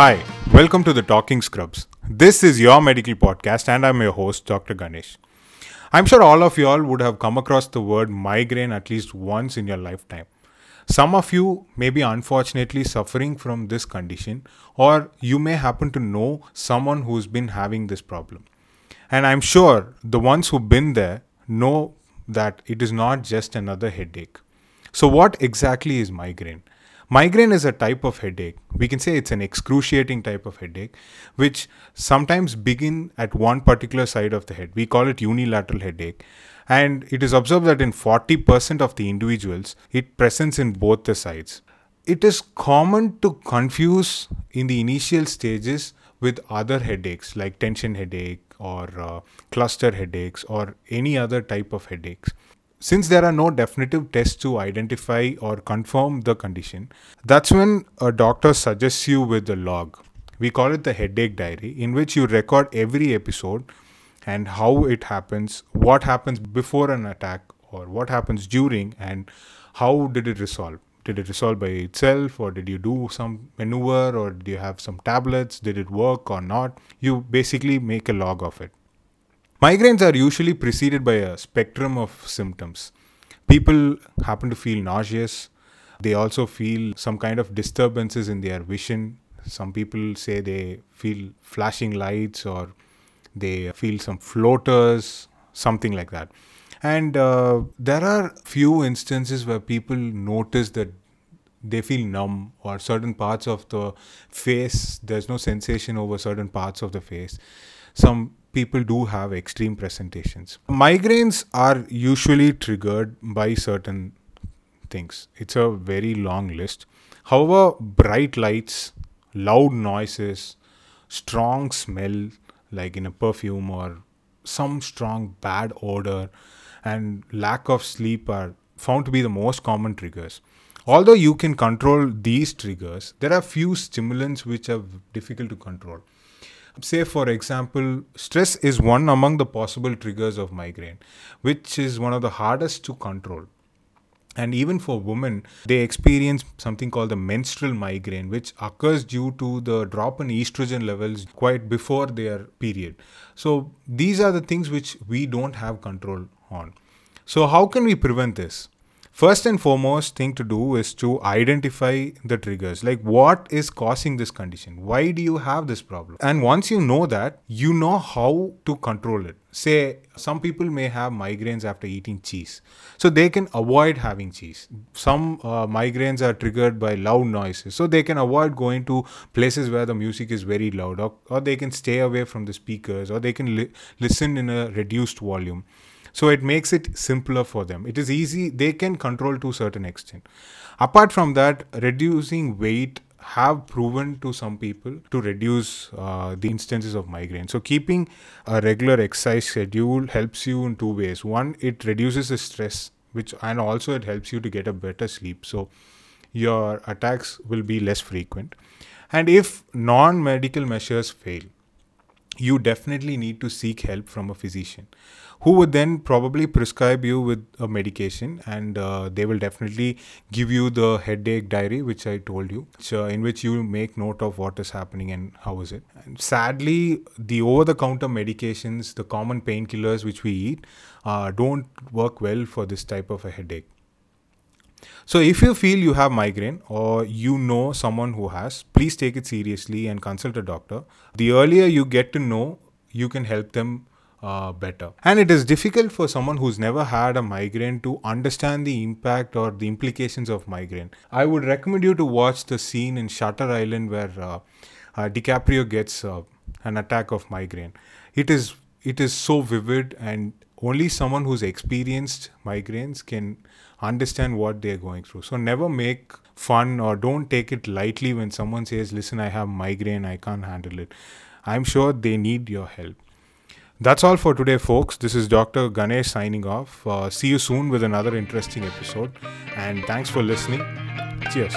Hi, welcome to the Talking Scrubs. This is your medical podcast, and I'm your host, Dr. Ganesh. I'm sure all of you all would have come across the word migraine at least once in your lifetime. Some of you may be unfortunately suffering from this condition, or you may happen to know someone who's been having this problem. And I'm sure the ones who've been there know that it is not just another headache. So, what exactly is migraine? Migraine is a type of headache. We can say it's an excruciating type of headache, which sometimes begin at one particular side of the head. We call it unilateral headache. And it is observed that in 40% of the individuals, it presents in both the sides. It is common to confuse in the initial stages with other headaches like tension headache or uh, cluster headaches or any other type of headaches. Since there are no definitive tests to identify or confirm the condition, that's when a doctor suggests you with a log. We call it the headache diary, in which you record every episode and how it happens, what happens before an attack, or what happens during, and how did it resolve. Did it resolve by itself, or did you do some maneuver, or did you have some tablets? Did it work or not? You basically make a log of it. Migraines are usually preceded by a spectrum of symptoms. People happen to feel nauseous. They also feel some kind of disturbances in their vision. Some people say they feel flashing lights or they feel some floaters, something like that. And uh, there are few instances where people notice that they feel numb or certain parts of the face, there's no sensation over certain parts of the face. Some people do have extreme presentations. Migraines are usually triggered by certain things. It's a very long list. However, bright lights, loud noises, strong smell like in a perfume or some strong bad odor and lack of sleep are found to be the most common triggers. Although you can control these triggers, there are few stimulants which are difficult to control. Say, for example, stress is one among the possible triggers of migraine, which is one of the hardest to control. And even for women, they experience something called the menstrual migraine, which occurs due to the drop in estrogen levels quite before their period. So, these are the things which we don't have control on. So, how can we prevent this? First and foremost thing to do is to identify the triggers. Like what is causing this condition? Why do you have this problem? And once you know that you know how to control it. Say some people may have migraines after eating cheese. So they can avoid having cheese. Some uh, migraines are triggered by loud noises. So they can avoid going to places where the music is very loud or, or they can stay away from the speakers or they can li- listen in a reduced volume so it makes it simpler for them. It is easy. They can control to a certain extent. Apart from that reducing weight have proven to some people to reduce uh, the instances of migraine. So keeping a regular exercise schedule helps you in two ways. One it reduces the stress which and also it helps you to get a better sleep. So your attacks will be less frequent. And if non medical measures fail you definitely need to seek help from a physician who would then probably prescribe you with a medication and uh, they will definitely give you the headache diary which i told you so in which you make note of what is happening and how is it. And sadly the over the counter medications the common painkillers which we eat uh, don't work well for this type of a headache so, if you feel you have migraine or you know someone who has, please take it seriously and consult a doctor. The earlier you get to know, you can help them uh, better. And it is difficult for someone who's never had a migraine to understand the impact or the implications of migraine. I would recommend you to watch the scene in Shutter Island where uh, uh, DiCaprio gets uh, an attack of migraine. It is it is so vivid and only someone who's experienced migraines can understand what they're going through. So never make fun or don't take it lightly when someone says, Listen, I have migraine, I can't handle it. I'm sure they need your help. That's all for today, folks. This is Dr. Ganesh signing off. Uh, see you soon with another interesting episode. And thanks for listening. Cheers.